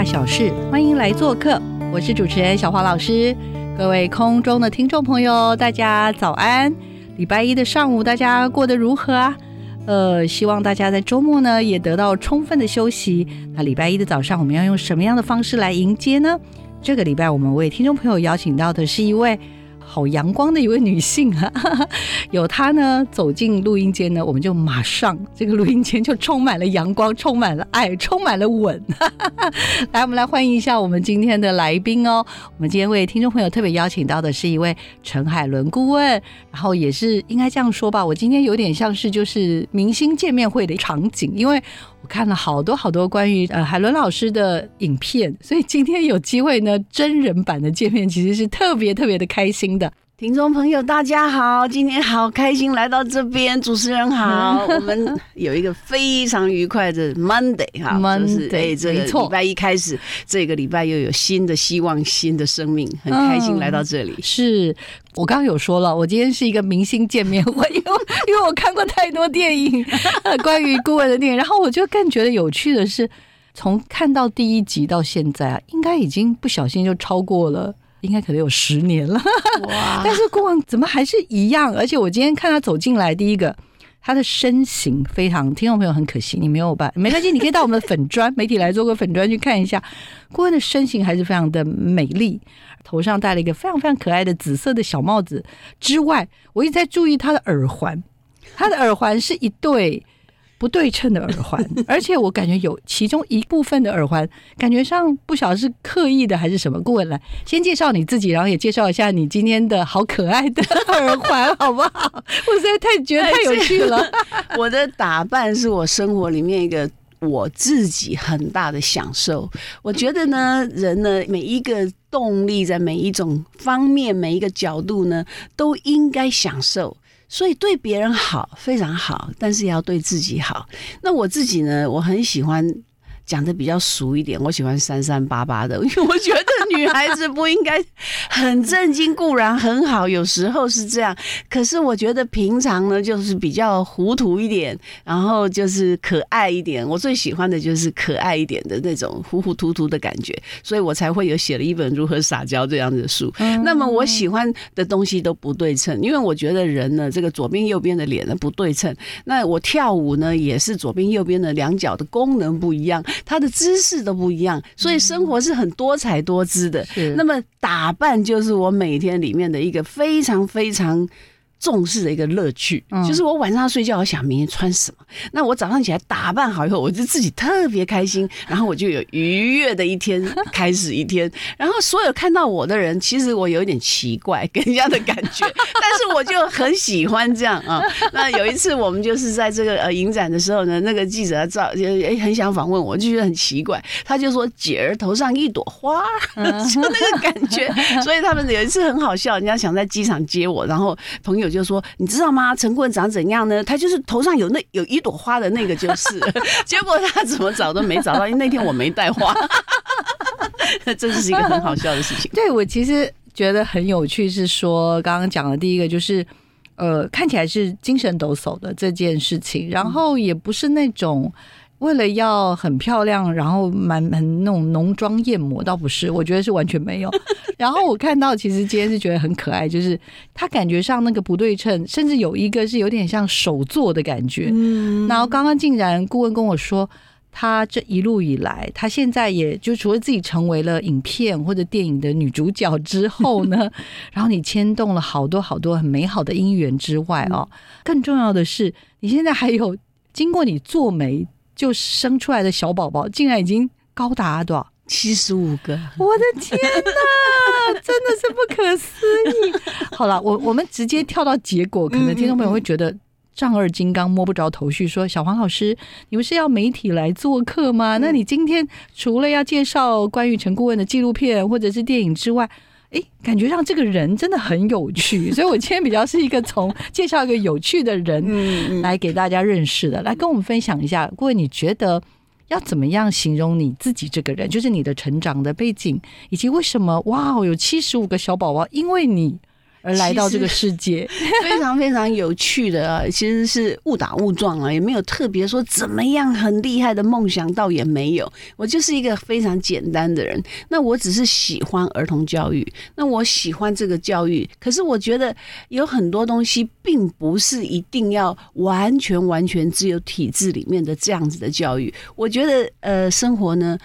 大小事，欢迎来做客。我是主持人小华老师，各位空中的听众朋友，大家早安。礼拜一的上午，大家过得如何啊？呃，希望大家在周末呢也得到充分的休息。那礼拜一的早上，我们要用什么样的方式来迎接呢？这个礼拜，我们为听众朋友邀请到的是一位。好阳光的一位女性啊，有她呢走进录音间呢，我们就马上这个录音间就充满了阳光，充满了爱，充满了吻。来，我们来欢迎一下我们今天的来宾哦。我们今天为听众朋友特别邀请到的是一位陈海伦顾问，然后也是应该这样说吧，我今天有点像是就是明星见面会的场景，因为。我看了好多好多关于呃海伦老师的影片，所以今天有机会呢真人版的见面，其实是特别特别的开心的。听众朋友，大家好，今天好开心来到这边。主持人好，我们有一个非常愉快的 Monday 哈，Monday，这个礼拜一开始，这个礼拜又有新的希望，新的生命，很开心来到这里。是我刚刚有说了，我今天是一个明星见面会，因 为因为我看过太多电影，关于顾问的电影，然后我就更觉得有趣的是，从看到第一集到现在啊，应该已经不小心就超过了。应该可能有十年了，哇！但是过往怎么还是一样？而且我今天看他走进来，第一个他的身形非常，听众朋友很可惜，你没有办，没关系，你可以到我们的粉砖媒体来做个粉砖去看一下，顾问的身形还是非常的美丽，头上戴了一个非常非常可爱的紫色的小帽子之外，我一直在注意他的耳环，他的耳环是一对。不对称的耳环，而且我感觉有其中一部分的耳环，感觉上不晓得是刻意的还是什么。顾问来，先介绍你自己，然后也介绍一下你今天的好可爱的 耳环，好不好？我实在太觉得太有趣了。我的打扮是我生活里面一个我自己很大的享受。我觉得呢，人呢，每一个动力在每一种方面、每一个角度呢，都应该享受。所以对别人好非常好，但是也要对自己好。那我自己呢？我很喜欢。讲的比较俗一点，我喜欢三三八八的，因为我觉得女孩子不应该很震惊，固然很好，有时候是这样。可是我觉得平常呢，就是比较糊涂一点，然后就是可爱一点。我最喜欢的就是可爱一点的那种糊糊涂涂的感觉，所以我才会有写了一本如何撒娇这样的书。那么我喜欢的东西都不对称，因为我觉得人呢，这个左边右边的脸呢不对称。那我跳舞呢，也是左边右边的两脚的功能不一样。它的姿势都不一样，所以生活是很多彩多姿的。那么打扮就是我每天里面的一个非常非常。重视的一个乐趣，就是我晚上睡觉，我想明天穿什么。那我早上起来打扮好以后，我就自己特别开心，然后我就有愉悦的一天开始一天。然后所有看到我的人，其实我有一点奇怪给人家的感觉，但是我就很喜欢这样啊。那有一次我们就是在这个呃影展的时候呢，那个记者照也很想访问我，就觉得很奇怪，他就说姐儿头上一朵花，就那个感觉。所以他们有一次很好笑，人家想在机场接我，然后朋友。就说你知道吗？陈坤长怎样呢？他就是头上有那有一朵花的那个，就是。结果他怎么找都没找到，因为那天我没带花。这是一个很好笑的事情。对我其实觉得很有趣，是说刚刚讲的第一个就是，呃，看起来是精神抖擞的这件事情，然后也不是那种。为了要很漂亮，然后蛮很那种浓妆艳抹，倒不是，我觉得是完全没有。然后我看到，其实今天是觉得很可爱，就是他感觉上那个不对称，甚至有一个是有点像手做的感觉。嗯，然后刚刚竟然顾问跟我说，他这一路以来，他现在也就除了自己成为了影片或者电影的女主角之后呢，然后你牵动了好多好多很美好的姻缘之外哦，更重要的是，你现在还有经过你做媒。就生出来的小宝宝竟然已经高达多少？七十五个！我的天哪，真的是不可思议！好了，我我们直接跳到结果，可能听众朋友会觉得丈二金刚摸不着头绪。说小黄老师，你们是要媒体来做客吗？那你今天除了要介绍关于陈顾问的纪录片或者是电影之外，哎，感觉让这个人真的很有趣。所以我今天比较是一个从介绍一个有趣的人来给大家认识的，来跟我们分享一下。各位，你觉得？要怎么样形容你自己这个人？就是你的成长的背景，以及为什么哇，有七十五个小宝宝，因为你。而来到这个世界，非常非常有趣的啊！其实是误打误撞啊，也没有特别说怎么样很厉害的梦想，倒也没有。我就是一个非常简单的人。那我只是喜欢儿童教育，那我喜欢这个教育。可是我觉得有很多东西，并不是一定要完全完全只有体制里面的这样子的教育。我觉得呃，生活呢。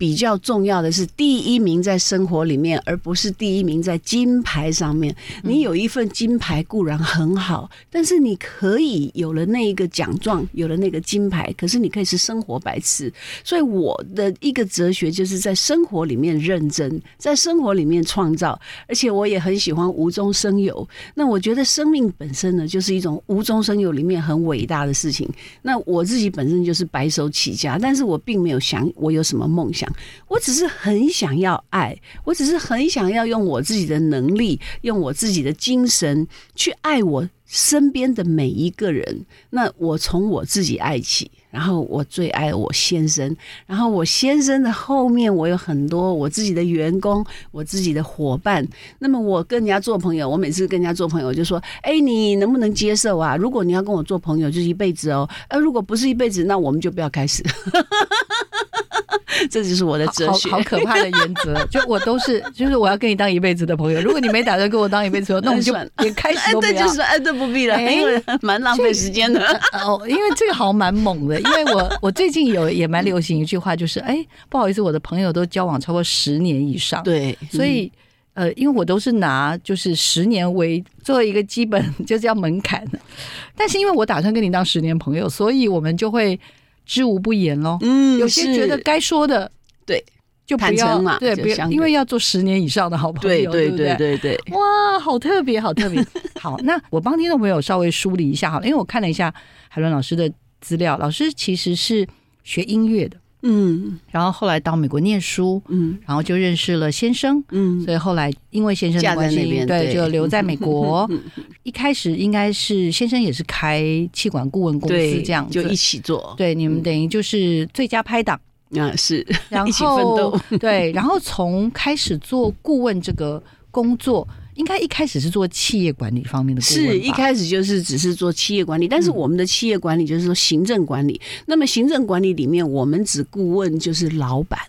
比较重要的是第一名在生活里面，而不是第一名在金牌上面。你有一份金牌固然很好，但是你可以有了那一个奖状，有了那个金牌，可是你可以是生活白痴。所以我的一个哲学就是在生活里面认真，在生活里面创造，而且我也很喜欢无中生有。那我觉得生命本身呢，就是一种无中生有里面很伟大的事情。那我自己本身就是白手起家，但是我并没有想我有什么梦想。我只是很想要爱，我只是很想要用我自己的能力，用我自己的精神去爱我身边的每一个人。那我从我自己爱起，然后我最爱我先生，然后我先生的后面我有很多我自己的员工，我自己的伙伴。那么我跟人家做朋友，我每次跟人家做朋友就说：“哎，你能不能接受啊？如果你要跟我做朋友，就是一辈子哦。呃，如果不是一辈子，那我们就不要开始。” 这就是我的哲学，好可怕的原则。就我都是，就是我要跟你当一辈子的朋友。如果你没打算跟我当一辈子，那我们就也开始都不要。就是哎，这不必了，因为蛮浪费时间的。哦，因为这个好像蛮猛的。因为我我最近有也蛮流行一句话，就是哎，不好意思，我的朋友都交往超过十年以上。对，所以呃，因为我都是拿就是十年为作为一个基本 就是要门槛。但是因为我打算跟你当十年朋友，所以我们就会。知无不言喽，嗯，有些觉得该说的，对，就不要嘛，对，不要，因为要做十年以上的好朋友，对？对对对对，哇，好特别，好特别，好，那我帮听众朋友稍微梳理一下好了，因为我看了一下海伦老师的资料，老师其实是学音乐的。嗯，然后后来到美国念书，嗯，然后就认识了先生，嗯，所以后来因为先生的关系，对，就留在美国。一开始应该是先生也是开气管顾问公司这样，就一起做。对，你们等于就是最佳拍档。啊，是，然后 对，然后从开始做顾问这个工作。应该一开始是做企业管理方面的，是一开始就是只是做企业管理，但是我们的企业管理就是说行政管理。那么行政管理里面，我们只顾问就是老板。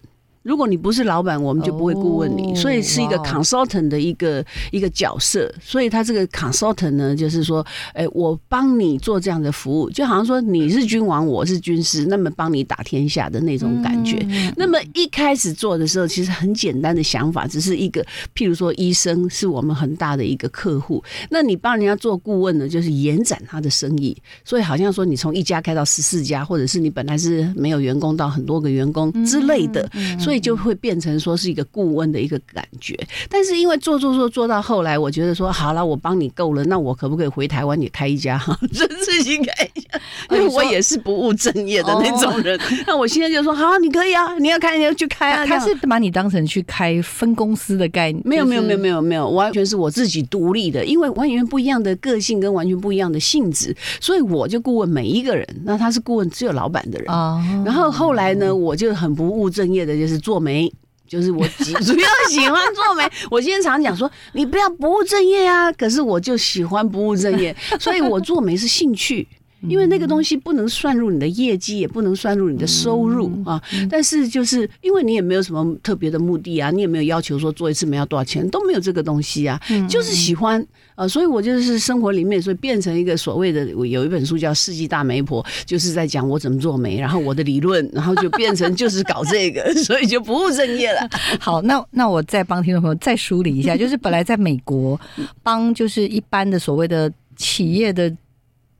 如果你不是老板，我们就不会顾问你，所以是一个 consultant 的一个一个角色。所以他这个 consultant 呢，就是说，哎，我帮你做这样的服务，就好像说你是君王，我是军师，那么帮你打天下的那种感觉。那么一开始做的时候，其实很简单的想法，只是一个，譬如说医生是我们很大的一个客户，那你帮人家做顾问呢，就是延展他的生意。所以好像说你从一家开到十四家，或者是你本来是没有员工到很多个员工之类的，所以。所以就会变成说是一个顾问的一个感觉，但是因为做做做做到后来，我觉得说好了，我帮你够了，那我可不可以回台湾也开一家哈？这自己开一家，因为我也是不务正业的那种人。那我现在就说好，你可以啊，你要开你要去开啊。他是把你当成去开分公司的概念？没有没有没有没有没有，完全是我自己独立的，因为完全不一样的个性跟完全不一样的性质，所以我就顾问每一个人。那他是顾问只有老板的人啊。然后后来呢，我就很不务正业的，就是。做媒就是我 主要喜欢做媒。我今天常讲说，你不要不务正业啊，可是我就喜欢不务正业，所以我做媒是兴趣。因为那个东西不能算入你的业绩，也不能算入你的收入啊。但是就是因为你也没有什么特别的目的啊，你也没有要求说做一次媒要多少钱，都没有这个东西啊。就是喜欢啊，所以我就是生活里面，所以变成一个所谓的有一本书叫《世纪大媒婆》，就是在讲我怎么做媒，然后我的理论，然后就变成就是搞这个，所以就不务正业了。好，那那我再帮听众朋友再梳理一下，就是本来在美国帮就是一般的所谓的企业的。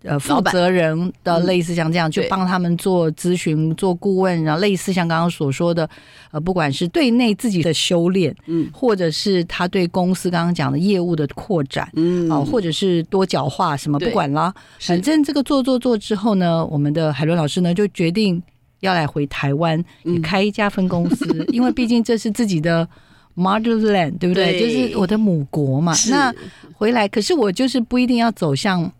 呃负责人的嗯。类似像这样，就对帮他们做咨询、做顾问，然后类似像刚刚所说的，呃，不管是对内自己的修炼，嗯。或者是他对公司刚刚讲的业务的扩展。嗯。啊、或者是多角化什么，不管啦，反正这个做做做之后呢，我们的海伦老师呢就决定要来回台湾，也嗯开一家分公司，因为毕竟这是自己的 motherland，对不对？对。就是我的母国嘛。那回来，可是我就是不一定要走向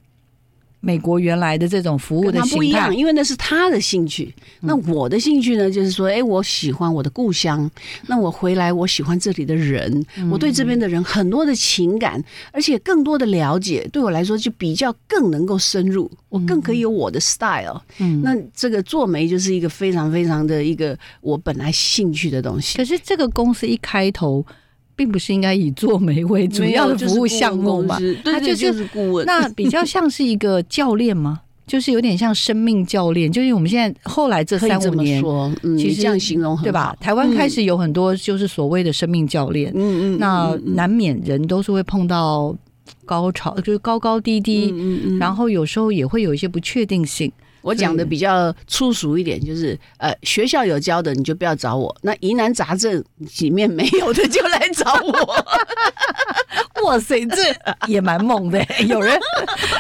美国原来的这种服务跟的不一样，。因为那是他的兴趣。那我的兴趣呢，就是说，哎，我喜欢我的故乡，那我回来，我喜欢这里的人，我对这边的人很多的情感，而且更多的了解，对我来说就比较更能够深入，我更可以有我的 style。嗯，那这个做媒就是一个非常非常的一个我本来兴趣的东西。可是这个公司一开头，并不是应该以做媒为主要的服务项目嘛？对对，就就是是顾问。那比较像是一个教练吗？就是有点像生命教练，就是我们现在后来这三五年，说，嗯，其实这样形容很对吧？台湾开始有很多就是所谓的生命教练，嗯嗯，那难免人都是会碰到高潮，就是高高低低，嗯嗯嗯然后有时候也会有一些不确定性。我讲的比较粗俗一点，就是呃，学校有教的你就不要找我，那疑难杂症里面没有的就来找我。哇塞，这也蛮猛的。有人，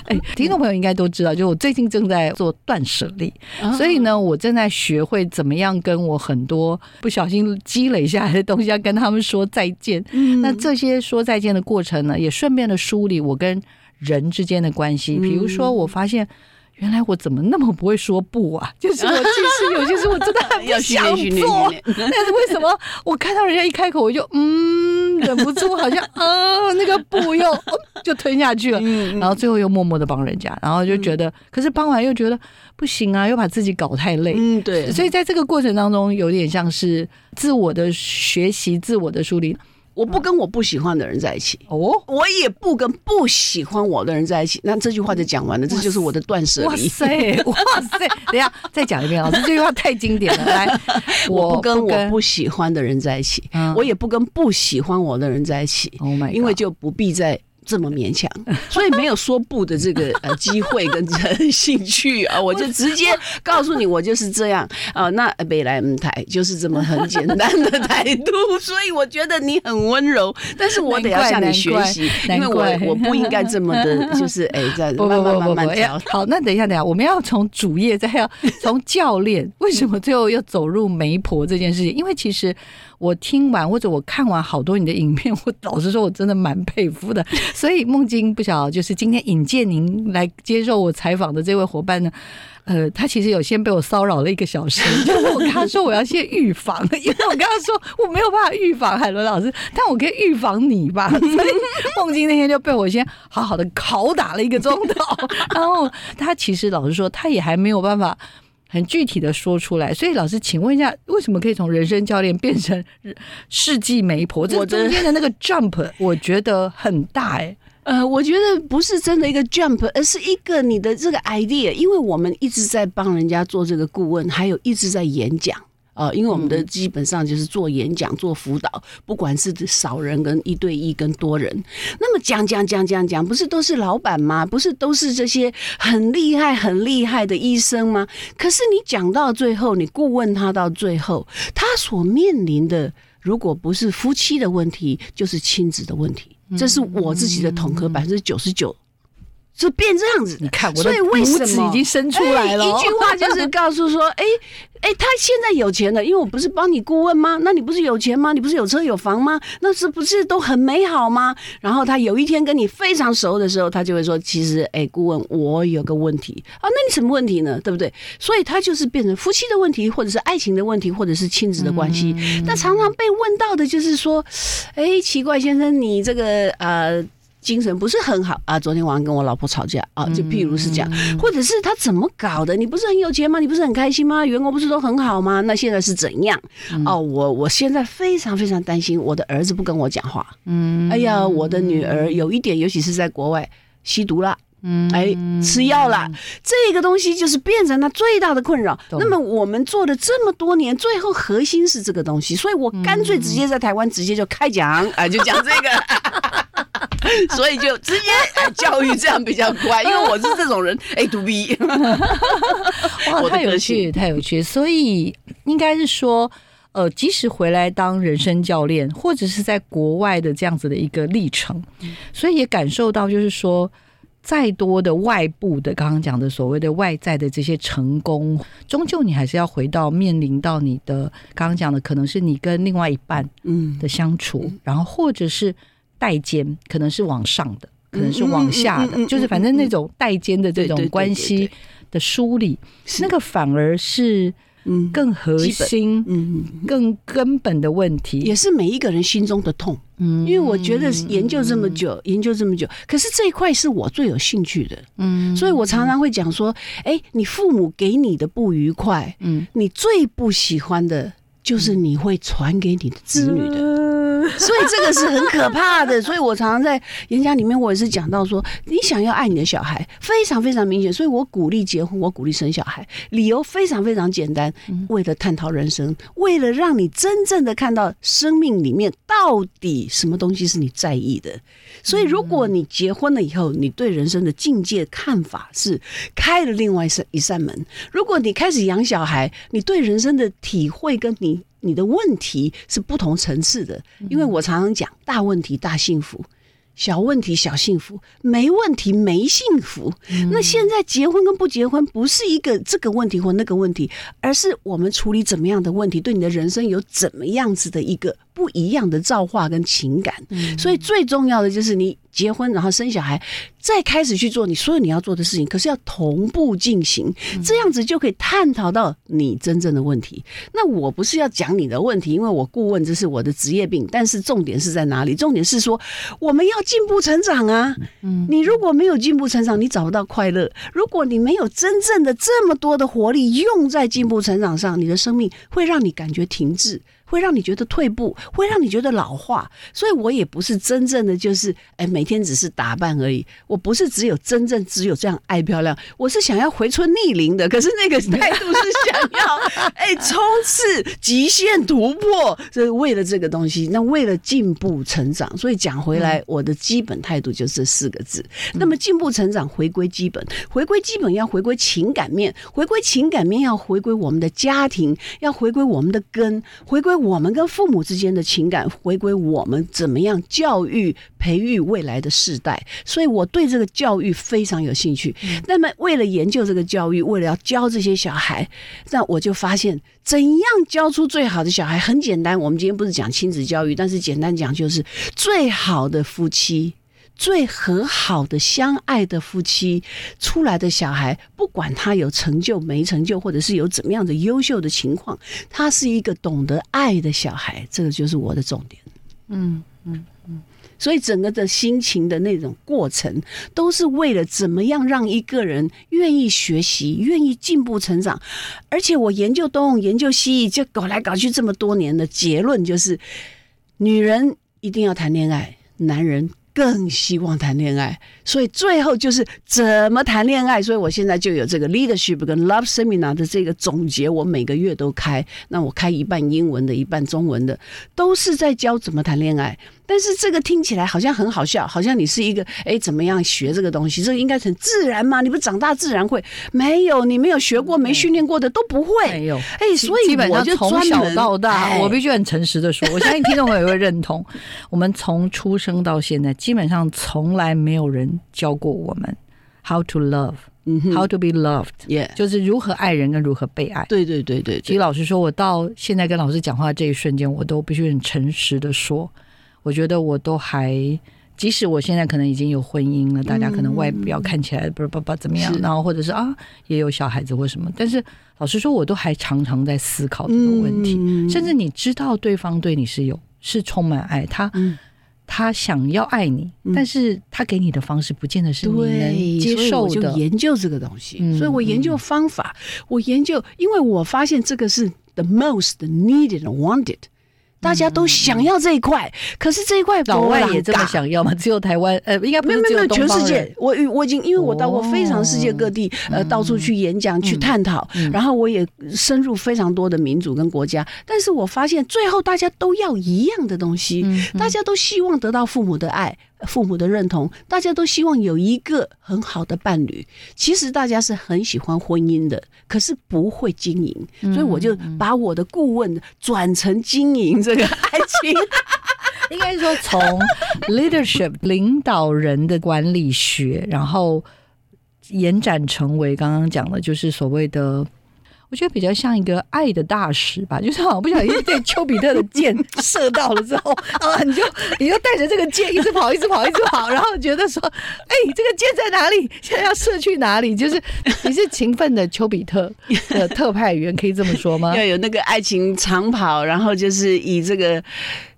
哎，听众朋友应该都知道，就我最近正在做断舍离，所以呢，我正在学会怎么样跟我很多不小心积累下来的东西，要跟他们说再见。那这些说再见的过程呢，也顺便的梳理我跟人之间的关系。比如说，我发现。原来我怎么那么不会说不啊？就是我 其实有些事我真的很不想做 但是为什么我看到人家一开口我就嗯忍不住，好像啊那个不又、哦就吞下去了，嗯然后最后又默默的帮人家，然后就觉得，可是帮完又觉得不行啊，又把自己搞太累。嗯，对，所以在这个过程当中，有点像是自我的学习、自我的梳理。我不跟我不喜欢的人在一起。哦，我也不跟不喜欢我的人在一起，那这句话就讲完了，这就是我的断舍离。哇塞，哇塞！等一下再讲一遍，老师这句话太经典了。来，我不跟我不喜欢的人在一起，嗯我也不跟不喜欢我的人在一起，，Oh my，God 因为就不必再这么勉强，所以没有说不的这个呃机会跟呃兴趣啊，我就直接告诉你，我就是这样啊。那北来嗯台就是这么很简单的态度，所以我觉得你很温柔，但是我得要向你学习，因为难怪我我不应该这么的，就是 哎，在不慢慢慢慢调。好，那等一下，等一下，我们要从主业，再要从教练，为什么最后又走入媒婆这件事情？因为其实我听完或者我看完好多你的影片，我老实说，我真的蛮佩服的。所以梦晶不晓得，就是今天引荐您来接受我采访的这位伙伴呢。呃，他其实有先被我骚扰了一个小时，就是我跟他说我要先预防，因为我跟他说我没有办法预防海伦老师，但我可以预防你吧。所以梦晶那天就被我先好好的拷打了一个钟头，然后他其实老实说，他也还没有办法。很具体的说出来，所以老师，请问一下，为什么可以从人生教练变成世纪媒婆？这我中间的那个 jump，我觉得很大哎、呃，我觉得不是真的一个 jump，而是一个你的这个 idea，因为我们一直在帮人家做这个顾问，还有一直在演讲。呃，因为我们的基本上就是做演讲、做辅导，不管是少人跟一对一跟多人，那么讲讲讲讲讲，不是都是老板吗？不是都是这些很厉害、很厉害的医生吗？可是你讲到最后，你顾问他到最后，他所面临的，如果不是夫妻的问题，就是亲子的问题。这是我自己的统合，百分之九十九是变这样子。你看我的所以为拇什么指已经伸出来了一句话就是告诉说，哎哎，他现在有钱了，因为我不是帮你顾问吗？那你不是有钱吗？你不是有车有房吗？那是不是都很美好吗？然后他有一天跟你非常熟的时候，他就会说，其实，哎，顾问，我有个问题啊，那你什么问题呢？对不对？所以他就是变成夫妻的问题，或者是爱情的问题，或者是亲子的关系。那常常被问到的就是说，哎，奇怪先生，你这个呃。精神不是很好啊！昨天晚上跟我老婆吵架啊，就譬如是这样，或者是他怎么搞的？你不是很有钱吗？你不是很开心吗？员工不是都很好吗？那现在是怎样？哦，我我现在非常非常担心，我的儿子不跟我讲话。嗯，哎呀，我的女儿有一点，尤其是在国外吸毒啦。嗯，哎，吃药了，这个东西就是变成他最大的困扰。那么我们做了这么多年，最后核心是这个东西，所以我干脆直接在台湾直接就开讲啊，就讲这个。所以就直接 哎教育这样比较乖，因为我是这种人，A to B。哇，我的太有趣，太有趣。所以应该是说，呃，即使回来当人生教练，或者是在国外的这样子的一个历程，所以也感受到，就是说，再多的外部的刚刚讲的所谓的外在的这些成功，终究你还是要回到面临到你的刚刚讲的，可能是你跟另外一半嗯，的相处，然后或者是代间，可能是往上的，可能是往下的，就是反正那种代间的这种关系的梳理，是。那个反而是嗯。更核心、嗯，更根本的问题。也是每一个人心中的痛。嗯。因为我觉得研究这么久，研究这么久，可是这一块是我最有兴趣的，嗯。所以我常常会讲说，哎，你父母给你的不愉快，嗯。你最不喜欢的就是你会传给你的子女的。的，所以这个是很可怕的。所以我常常在演讲里面，我也是讲到说，你想要爱你的小孩，非常非常明显。所以我鼓励结婚，我鼓励生小孩，理由非常非常简单，为了探讨人生，为了让你真正的看到生命里面到底什么东西是你在意的。所以，如果你结婚了以后，你对人生的境界看法是开了另外一扇一扇门；如果你开始养小孩，你对人生的体会跟你你的问题是不同层次的。因为我常常讲，大问题大幸福。小问题小幸福，没问题没幸福。那现在结婚跟不结婚不是一个这个问题或那个问题，而是我们处理怎么样的问题，对你的人生有怎么样子的一个不一样的造化跟情感。所以最重要的就是你结婚，然后生小孩，再开始去做你所有你要做的事情，可是要同步进行，这样子就可以探讨到你真正的问题。那我不是要讲你的问题，因为我顾问这是我的职业病，但是重点是在哪里？重点是说我们要进步成长啊。嗯你如果没有进步成长，你找不到快乐。如果你没有真正的这么多的活力用在进步成长上，你的生命会让你感觉停滞。会让你觉得退步，会让你觉得老化，所以我也不是真正的就是，哎，每天只是打扮而已。我不是只有真正只有这样爱漂亮，我是想要回春逆龄的。可是那个 态度是想要，哎，冲刺极限突破，所以为了这个东西，那为了进步成长。所以讲回来，我的基本态度就这四个字。那么进步成长，回归基本，回归基本要回归情感面，回归情感面要回归我们的家庭，要回归我们的根，回归。我们跟父母之间的情感，回归我们怎么样教育、培育未来的世代，所以我对这个教育非常有兴趣。那么，为了研究这个教育，为了要教这些小孩，那我就发现，怎样教出最好的小孩很简单。我们今天不是讲亲子教育，但是简单讲就是最好的夫妻。最和好的相爱的夫妻出来的小孩，不管他有成就没成就，或者是有怎么样的优秀的情况，他是一个懂得爱的小孩，这个就是我的重点。嗯嗯嗯所以整个的心情的那种过程，都是为了怎么样让一个人愿意学习、愿意进步成长。而且我研究东研究西，就搞来搞去这么多年的结论就是，女人一定要谈恋爱，男人。更希望谈恋爱，所以最后就是怎么谈恋爱。所以我现在就有这个 leadership 跟 love seminar 的这个总结，我每个月都开。那我开一半英文的，一半中文的，都是在教怎么谈恋爱。但是这个听起来好像很好笑，好像你是一个哎怎么样学这个东西？这个应该很自然吗？你不长大自然会？没有，你没有学过、没训练过的都不会。没有。哎，所以基本上我就从小到大，哎我必须很诚实的说，我相信听众朋友也会认同，我们从出生到现在，基本上从来没有人教过我们 how to love。嗯哼 How to be loved，耶，就是如何爱人跟如何被爱。对对对对对，其实老实说，我到现在跟老师讲话这一瞬间，我都必须很诚实的说，我觉得我都还，即使我现在可能已经有婚姻了，大家可能外表看起来不是爸爸怎么样，然后或者是啊也有小孩子或什么，但是老实说，我都还常常在思考这个问题，嗯。甚至你知道对方对你是有是充满爱，他。嗯。他想要爱你，嗯。但是他给你的方式不见得是你能，接受的。研究这个东西，嗯所以我研究方法，我研究，因为我发现这个是 the most needed and wanted，大家都想要这一块，可是这一块老外也这么想要吗？只有台湾？呃，应该不没有没有没有，全世界我我已经因为我到过非常世界各地，哦呃，到处去演讲、去探讨，嗯然后我也深入非常多的民族跟国家，但是我发现最后大家都要一样的东西，嗯大家都希望得到父母的爱。父母的认同，大家都希望有一个很好的伴侣。其实大家是很喜欢婚姻的，可是不会经营，所以我就把我的顾问转成经营这个爱情。应该说从 leadership 领导人的管理学，然后延展成为刚刚讲的，就是所谓的。我觉得比较像一个爱的大使吧，就是好像不小心被丘比特的箭 射到了之后啊，你就你就带着这个箭一直跑，一直跑，一直跑，然后觉得说，哎，这个箭在哪里？现在要射去哪里？就是你是勤奋的丘比特的特派员，可以这么说吗？要有那个爱情长跑，然后就是以这个。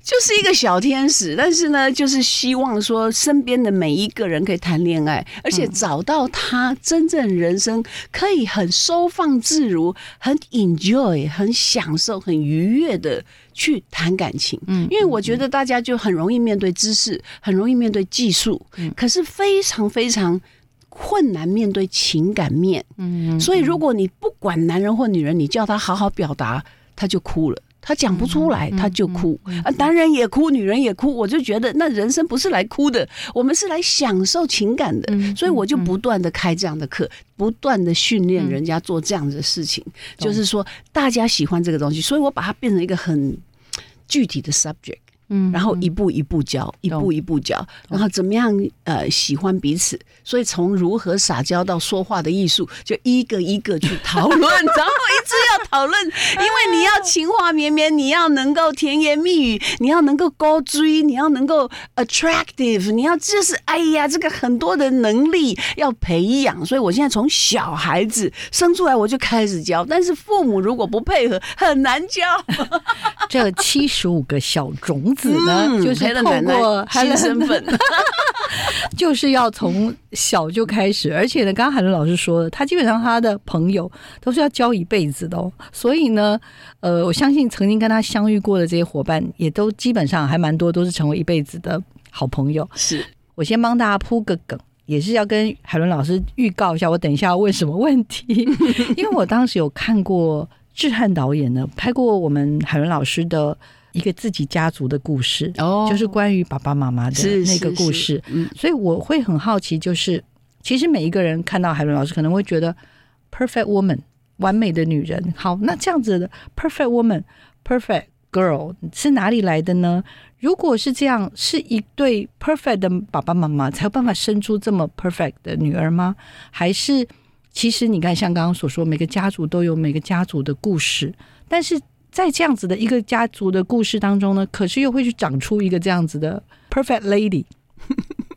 就是一个小天使，但是呢，就是希望说身边的每一个人可以谈恋爱，而且找到他真正人生可以很收放自如、很 enjoy、很享受、很愉悦的去谈感情。嗯，因为我觉得大家就很容易面对知识，很容易面对技术，可是非常非常困难面对情感面。嗯，所以如果你不管男人或女人，你叫他好好表达，他就哭了。他讲不出来，他就哭啊！男人也哭，女人也哭。我就觉得，那人生不是来哭的，我们是来享受情感的。所以我就不断的开这样的课，不断的训练人家做这样的事情。就是说，大家喜欢这个东西，所以我把它变成一个很具体的 subject。嗯，然后一步一步教，一步一步教，然后怎么样呃喜欢彼此，所以从如何撒娇到说话的艺术，就一个一个去讨论，然后一直要讨论，因为你要情话绵绵，你要能够甜言蜜语，你要能够高追，你要能够 attractive，你要就是哎呀，这个很多的能力要培养，所以我现在从小孩子生出来我就开始教，但是父母如果不配合，很难教。这七十五个小种。子呢，就是透过新身份，就是要从小就开始，而且呢，刚刚海伦老师说，他基本上他的朋友都是要交一辈子的哦。所以呢，呃，我相信曾经跟他相遇过的这些伙伴，也都基本上还蛮多，都是成为一辈子的好朋友。是我先帮大家铺个梗，也是要跟海伦老师预告一下，我等一下要问什么问题，因为我当时有看过志汉导演呢拍过我们海伦老师的。一个自己家族的故事，哦，就是关于爸爸妈妈的那个故事。嗯，所以我会很好奇，就是其实每一个人看到海伦老师，可能会觉得 perfect woman 完美的女人。好，那这样子的 perfect woman perfect girl 是哪里来的呢？如果是这样，是一对 perfect 的爸爸妈妈才有办法生出这么 perfect 的女儿吗？还是其实你看，像刚刚所说，每个家族都有每个家族的故事，但是。在这样子的一个家族的故事当中呢，可是又会去长出一个这样子的 perfect lady。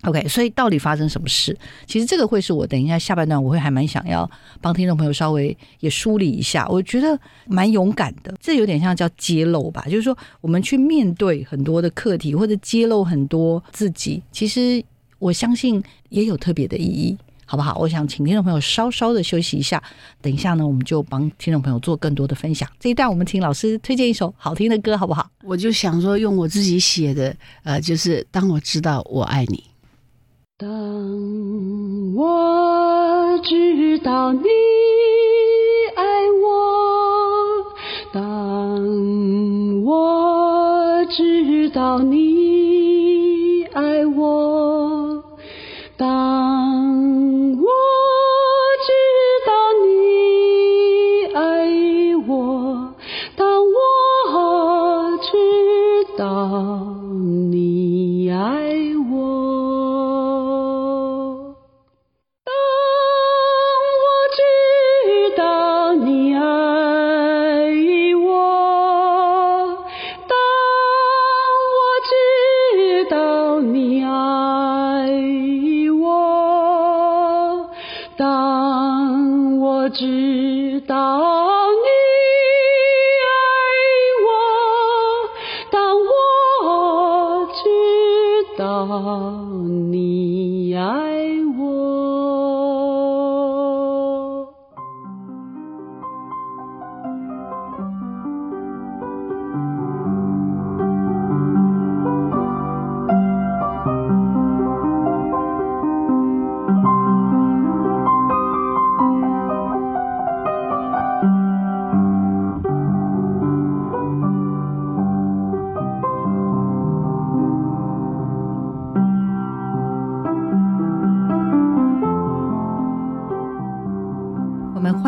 OK，所以到底发生什么事？其实这个会是我等一下下半段我会还蛮想要帮听众朋友稍微也梳理一下。我觉得蛮勇敢的，这有点像叫揭露吧，就是说我们去面对很多的课题或者揭露很多自己，其实我相信也有特别的意义。好不好？我想请听众朋友稍稍的休息一下，等一下呢，我们就帮听众朋友做更多的分享。这一段我们请老师推荐一首好听的歌，好不好？我就想说，用我自己写的，呃，就是当我知道我爱你。当我知道你爱我，当我知道你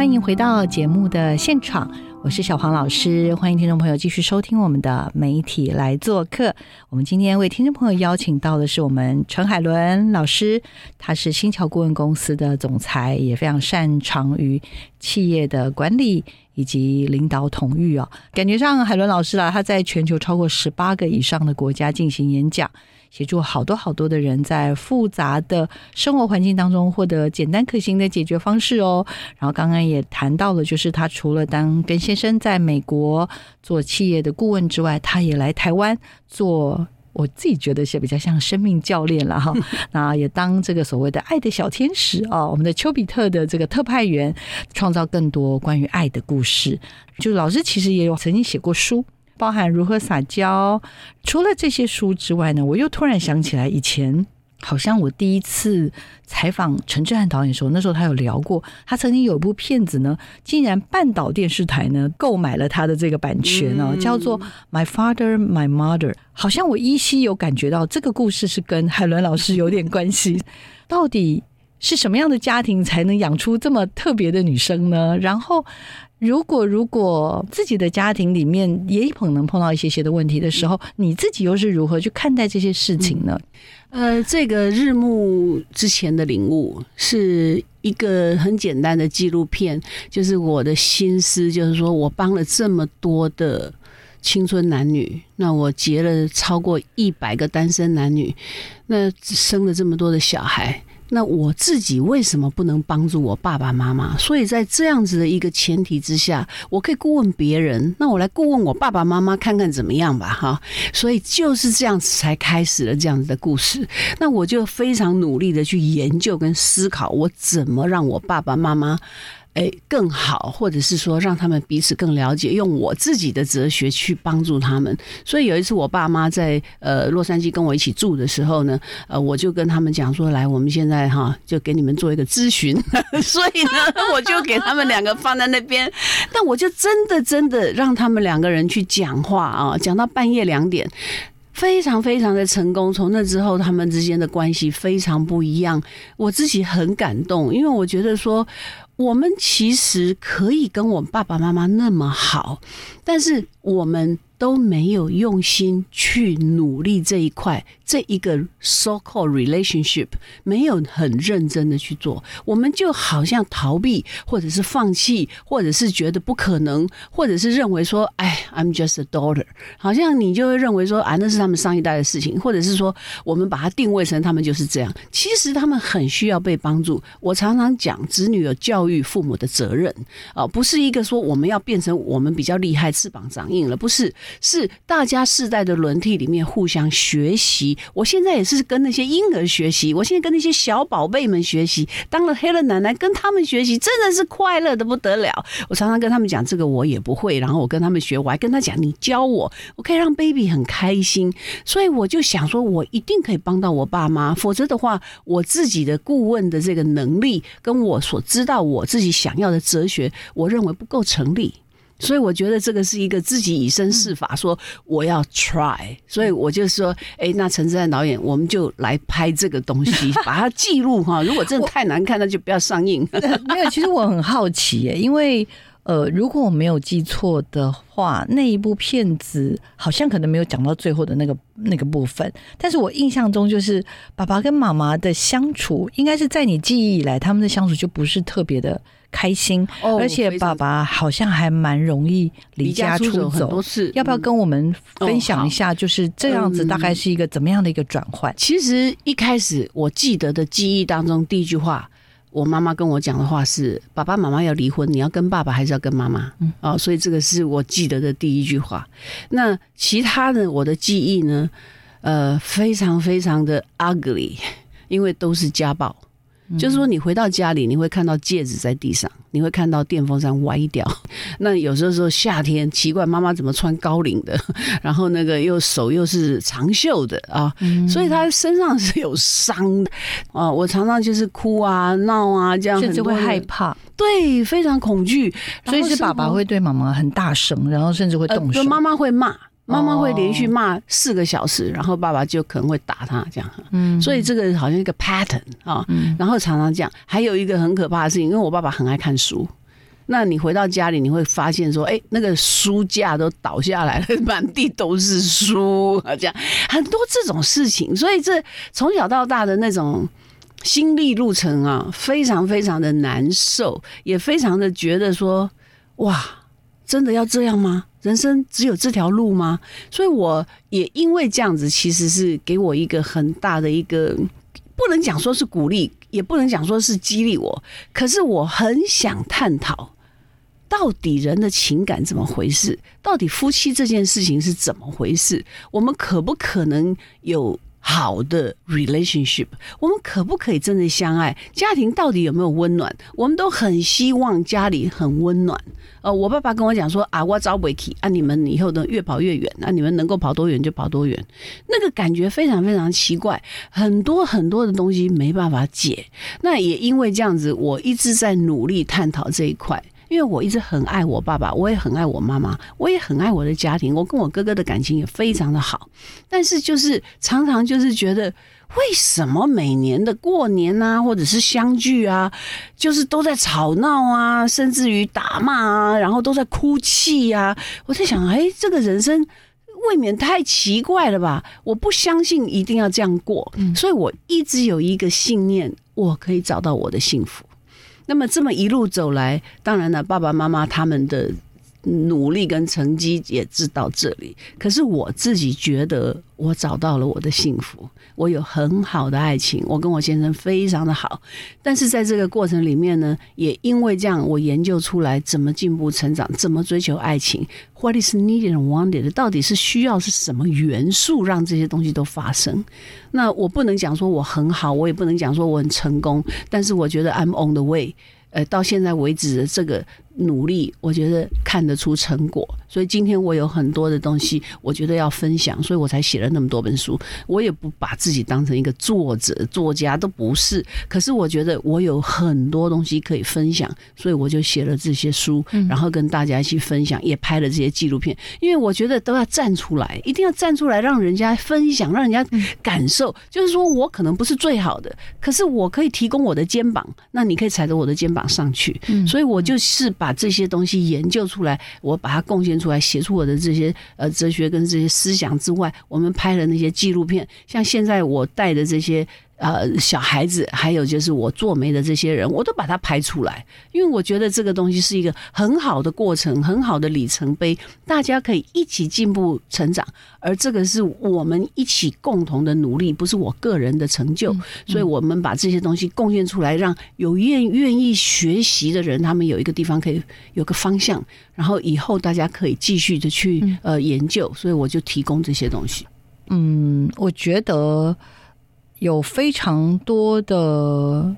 欢迎回到节目的现场，我是小黄老师，欢迎听众朋友继续收听我们的媒体来做客。我们今天为听众朋友邀请到的是我们陈海伦老师，他是新桥顾问公司的总裁，也非常擅长于企业的管理以及领导统御哦。感觉上海伦老师啦，他在全球超过十八个以上的国家进行演讲。协助好多好多的人在复杂的生活环境当中获得简单可行的解决方式哦。然后刚刚也谈到了，就是他除了当跟先生在美国做企业的顾问之外，他也来台湾做，我自己觉得是比较像生命教练了哈。那也当这个所谓的爱的小天使哦，我们的丘比特的这个特派员，创造更多关于爱的故事。就老师其实也有曾经写过书。包含如何撒娇。除了这些书之外呢，我又突然想起来，以前好像我第一次采访陈志汉导演的时候，那时候他有聊过，他曾经有一部片子呢，竟然半岛电视台呢购买了他的这个版权哦，叫做《My Father, My Mother》。好像我依稀有感觉到这个故事是跟海伦老师有点关系。到底是什么样的家庭才能养出这么特别的女生呢？然后。如果如果自己的家庭里面也可能碰到一些些的问题的时候，你自己又是如何去看待这些事情呢？呃，这个日暮之前的领悟是一个很简单的纪录片，就是我的心思，就是说我帮了这么多的青春男女，那我结了超过一百个单身男女，那生了这么多的小孩。那我自己为什么不能帮助我爸爸妈妈？所以在这样子的一个前提之下，我可以顾问别人。那我来顾问我爸爸妈妈，看看怎么样吧，哈。所以就是这样子才开始了这样子的故事。那我就非常努力的去研究跟思考，我怎么让我爸爸妈妈。哎，更好，或者是说让他们彼此更了解，用我自己的哲学去帮助他们。所以有一次，我爸妈在呃洛杉矶跟我一起住的时候呢，呃，我就跟他们讲说：“来，我们现在哈就给你们做一个咨询。”所以呢，我就给他们两个放在那边，但我就真的真的让他们两个人去讲话啊，讲到半夜两点。非常非常的成功，从那之后，他们之间的关系非常不一样。我自己很感动，因为我觉得说，我们其实可以跟我们爸爸妈妈那么好，但是我们。都没有用心去努力这一块，这一个 so called relationship 没有很认真的去做，我们就好像逃避，或者是放弃，或者是觉得不可能，或者是认为说，哎，I'm just a daughter，好像你就会认为说，啊，那是他们上一代的事情，或者是说，我们把它定位成他们就是这样。其实他们很需要被帮助。我常常讲，子女有教育父母的责任啊，不是一个说我们要变成我们比较厉害，翅膀长硬了，不是。是大家世代的轮替里面互相学习。我现在也是跟那些婴儿学习，我现在跟那些小宝贝们学习。当了黑了奶奶，跟他们学习真的是快乐的不得了。我常常跟他们讲这个我也不会，然后我跟他们学，我还跟他讲你教我，我可以让 baby 很开心。所以我就想说，我一定可以帮到我爸妈，否则的话，我自己的顾问的这个能力，跟我所知道我自己想要的哲学，我认为不够成立。所以我觉得这个是一个自己以身试法，说我要 try。所以我就说，哎，那陈志安导演，我们就来拍这个东西，把它记录哈。如果真的太难看，那就不要上映。没有，其实我很好奇耶，因为呃，如果我没有记错的话，那一部片子好像可能没有讲到最后的那个那个部分。但是我印象中，就是爸爸跟妈妈的相处，应该是在你记忆以来，他们的相处就不是特别的。开心，而且爸爸好像还蛮容易离家出走，很多次要不要跟我们分享一下？就是这样子，大概是一个怎么样的一个转换？其实一开始我记得的记忆当中，第一句话，我妈妈跟我讲的话是：“爸爸妈妈要离婚，你要跟爸爸还是要跟妈妈？”嗯，哦，所以这个是我记得的第一句话。那其他的我的记忆呢？呃，非常非常的 ugly，因为都是家暴。就是说，你回到家里，你会看到戒指在地上，你会看到电风扇歪掉。那有时候说夏天奇怪，妈妈怎么穿高领的？然后那个又手又是长袖的啊，所以她身上是有伤的啊。我常常就是哭啊、闹啊，这样甚至会害怕，对，非常恐惧。所以是爸爸会对妈妈很大声，然后甚至会动手，妈妈会骂。妈妈会连续骂四个小时，然后爸爸就可能会打他，这样。嗯，所以这个好像一个 pattern 啊。嗯。然后常常这样。还有一个很可怕的事情，因为我爸爸很爱看书，那你回到家里，你会发现说，哎，那个书架都倒下来了，满地都是书，这样很多这种事情。所以这从小到大的那种心历路程啊，非常非常的难受，也非常的觉得说，哇，真的要这样吗？人生只有这条路吗？所以我也因为这样子，其实是给我一个很大的一个，不能讲说是鼓励，也不能讲说是激励我，可是我很想探讨，到底人的情感怎么回事？到底夫妻这件事情是怎么回事？我们可不可能有？好的 relationship，我们可不可以真的相爱？家庭到底有没有温暖？我们都很希望家里很温暖。呃，我爸爸跟我讲说啊，我找维基啊，你们以后能越跑越远，那你们能够跑多远就跑多远。那个感觉非常非常奇怪，很多很多的东西没办法解。那也因为这样子，我一直在努力探讨这一块。因为我一直很爱我爸爸，我也很爱我妈妈，我也很爱我的家庭，我跟我哥哥的感情也非常的好。但是就是常常就是觉得，为什么每年的过年啊，或者是相聚啊，就是都在吵闹啊，甚至于打骂啊，然后都在哭泣啊。我在想，哎，这个人生未免太奇怪了吧？我不相信一定要这样过，所以我一直有一个信念，我可以找到我的幸福。那么这么一路走来，当然了，爸爸妈妈他们的努力跟成绩也知到这里。可是我自己觉得，我找到了我的幸福，我有很好的爱情，我跟我先生非常的好。但是在这个过程里面呢，也因为这样，我研究出来怎么进步成长，怎么追求爱情。What is needed and wanted？到底是需要是什么元素让这些东西都发生？那我不能讲说我很好，我也不能讲说我很成功，但是我觉得 I'm on the way。呃，到现在为止的这个。努力，我觉得看得出成果，所以今天我有很多的东西，我觉得要分享，所以我才写了那么多本书。我也不把自己当成一个作者、作家，都不是。可是我觉得我有很多东西可以分享，所以我就写了这些书，然后跟大家一起分享，也拍了这些纪录片。因为我觉得都要站出来，一定要站出来，让人家分享，让人家感受。就是说我可能不是最好的，可是我可以提供我的肩膀，那你可以踩着我的肩膀上去。所以我就是把。把这些东西研究出来，我把它贡献出来，写出我的这些呃哲学跟这些思想之外，我们拍的那些纪录片，像现在我带的这些。呃，小孩子，还有就是我做媒的这些人，我都把它拍出来，因为我觉得这个东西是一个很好的过程，很好的里程碑，大家可以一起进步成长，而这个是我们一起共同的努力，不是我个人的成就，所以我们把这些东西贡献出来，让有愿愿意学习的人，他们有一个地方可以有个方向，然后以后大家可以继续的去呃研究，所以我就提供这些东西。嗯，我觉得。有非常多的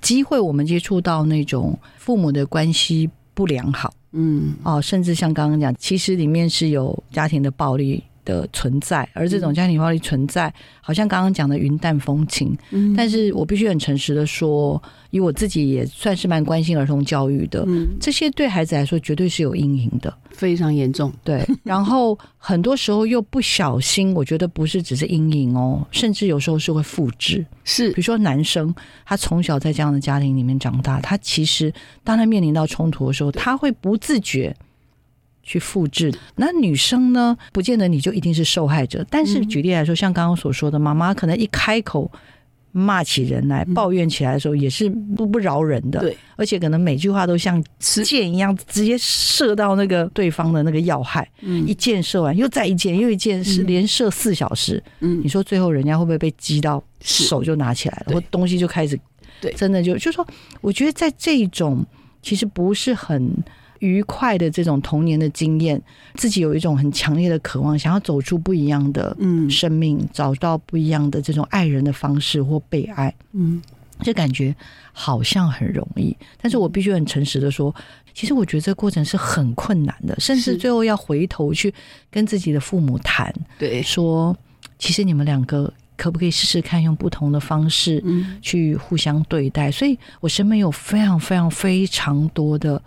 机会，我们接触到那种父母的关系不良好，嗯，哦，甚至像刚刚讲，其实里面是有家庭的暴力的存在，而这种家庭暴力存在，好像刚刚讲的云淡风轻，嗯，但是我必须很诚实的说。以我自己也算是蛮关心儿童教育的，这些对孩子来说绝对是有阴影的，非常严重。对，然后很多时候又不小心，我觉得不是只是阴影哦，甚至有时候是会复制。是，比如说男生，他从小在这样的家庭里面长大，他其实当他面临到冲突的时候，他会不自觉去复制。那女生呢，不见得你就一定是受害者，但是举例来说，像刚刚所说的，妈妈可能一开口。骂起人来，抱怨起来的时候也是不不饶人的，对，而且可能每句话都像箭一样，直接射到那个对方的那个要害。嗯，一箭射完，又再一箭，又一箭，是连射四小时。嗯，你说最后人家会不会被击到手就拿起来了，或东西就开始？对，真的就就说，我觉得在这种其实不是很。愉快的这种童年的经验，自己有一种很强烈的渴望，想要走出不一样的嗯。生命，找到不一样的这种爱人的方式或被爱，嗯，这感觉好像很容易，但是我必须很诚实的说，其实我觉得这个过程是很困难的，甚至最后要回头去跟自己的父母谈，对，说其实你们两个可不可以试试看用不同的方式，嗯，去互相对待，所以我身边有非常非常非常多的。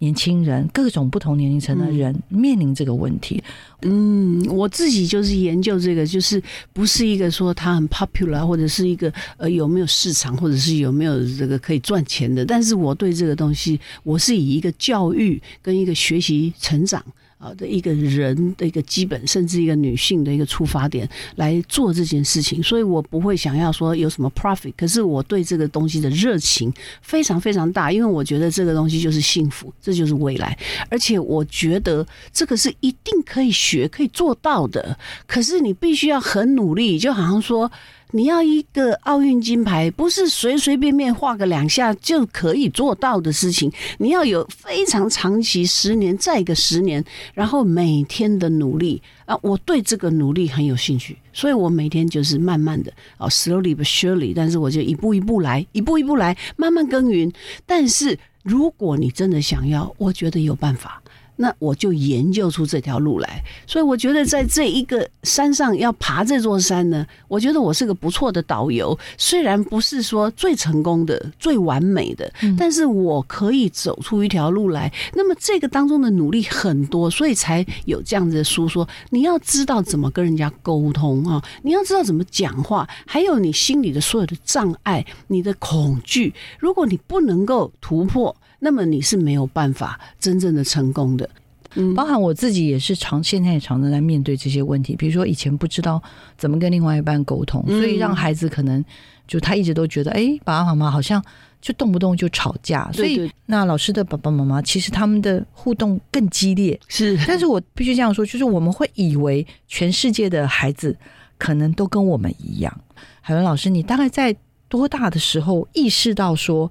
年轻人，各种不同年龄层的人面临这个问题。嗯，我自己就是研究这个，就是不是一个说它很 popular，或者是一个呃有没有市场，或者是有没有这个可以赚钱的。但是我对这个东西，我是以一个教育跟一个学习成长。啊的一个人的一个基本，甚至一个女性的一个出发点来做这件事情，所以我不会想要说有什么 profit，可是我对这个东西的热情非常非常大，因为我觉得这个东西就是幸福，这就是未来，而且我觉得这个是一定可以学、可以做到的，可是你必须要很努力，就好像说。你要一个奥运金牌，不是随随便便画个两下就可以做到的事情。你要有非常长期，十年再一个十年，然后每天的努力啊！我对这个努力很有兴趣，所以我每天就是慢慢的啊，slowly but surely，但是我就一步一步来，一步一步来，慢慢耕耘。但是如果你真的想要，我觉得有办法。那我就研究出这条路来，所以我觉得在这一个山上要爬这座山呢，我觉得我是个不错的导游。虽然不是说最成功的、最完美的，但是我可以走出一条路来。那么这个当中的努力很多，所以才有这样子的书说：你要知道怎么跟人家沟通啊，你要知道怎么讲话，还有你心里的所有的障碍、你的恐惧，如果你不能够突破。那么你是没有办法真正的成功的，嗯，包含我自己也是常现在也常常在面对这些问题，比如说以前不知道怎么跟另外一半沟通，所以让孩子可能就他一直都觉得，哎，爸爸妈妈好像就动不动就吵架，所以那老师的爸爸妈妈其实他们的互动更激烈，是，但是我必须这样说，就是我们会以为全世界的孩子可能都跟我们一样。海文老师，你大概在多大的时候意识到说？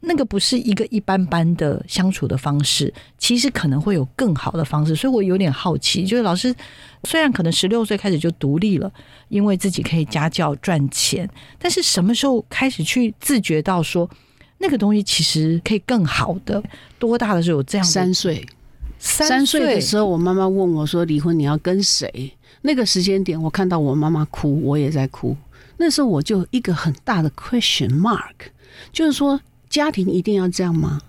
那个不是一个一般般的相处的方式，其实可能会有更好的方式，所以我有点好奇。就是老师虽然可能十六岁开始就独立了，因为自己可以家教赚钱，但是什么时候开始去自觉到说那个东西其实可以更好的？多大的时候有这样？三岁，三岁的时候，我妈妈问我说：“离婚你要跟谁？”那个时间点，我看到我妈妈哭，我也在哭。那时候我就一个很大的 question mark，就是说。家庭一定要这样吗？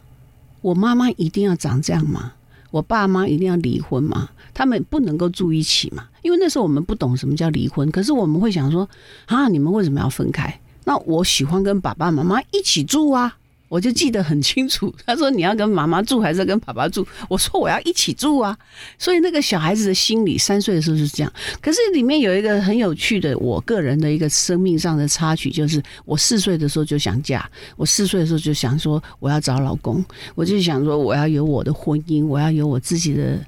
我妈妈一定要长这样吗？我爸妈一定要离婚吗？他们不能够住一起吗？因为那时候我们不懂什么叫离婚，可是我们会想说：啊，你们为什么要分开？那我喜欢跟爸爸妈妈一起住啊。我就记得很清楚，他说你要跟妈妈住还是跟爸爸住？我说我要一起住啊。所以那个小孩子的心理，三岁的时候是这样。可是里面有一个很有趣的，我个人的一个生命上的插曲，就是我四岁的时候就想嫁，我四岁的时候就想说我要找老公，我就想说我要有我的婚姻，我要有我自己的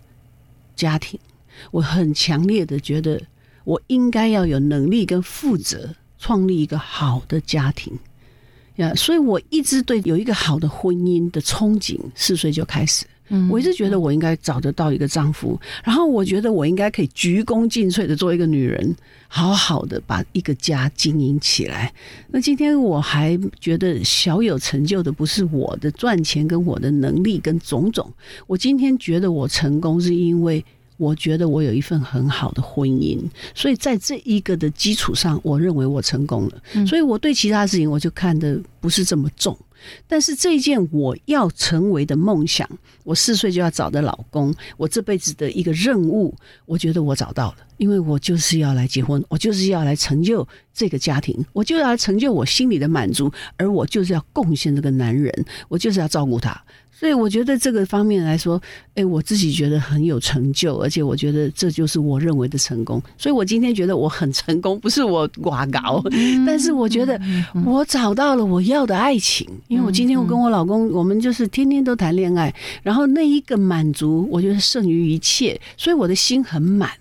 家庭。我很强烈的觉得，我应该要有能力跟负责，创立一个好的家庭。呀，所以我一直对有一个好的婚姻的憧憬，四岁就开始。嗯，我一直觉得我应该找得到一个丈夫，然后我觉得我应该可以鞠躬尽瘁的做一个女人，好好的把一个家经营起来。那今天我还觉得小有成就的，不是我的赚钱跟我的能力跟种种。我今天觉得我成功，是因为。我觉得我有一份很好的婚姻，所以在这一个的基础上，我认为我成功了。所以我对其他事情我就看的不是这么重。但是这一件我要成为的梦想，我四岁就要找的老公，我这辈子的一个任务，我觉得我找到了，因为我就是要来结婚，我就是要来成就这个家庭，我就要来成就我心里的满足，而我就是要贡献这个男人，我就是要照顾他。所以我觉得这个方面来说，哎，我自己觉得很有成就，而且我觉得这就是我认为的成功。所以我今天觉得我很成功，不是我挂高，但是我觉得我找到了我要的爱情。因为我今天我跟我老公，我们就是天天都谈恋爱，然后那一个满足，我觉得胜于一切，所以我的心很满。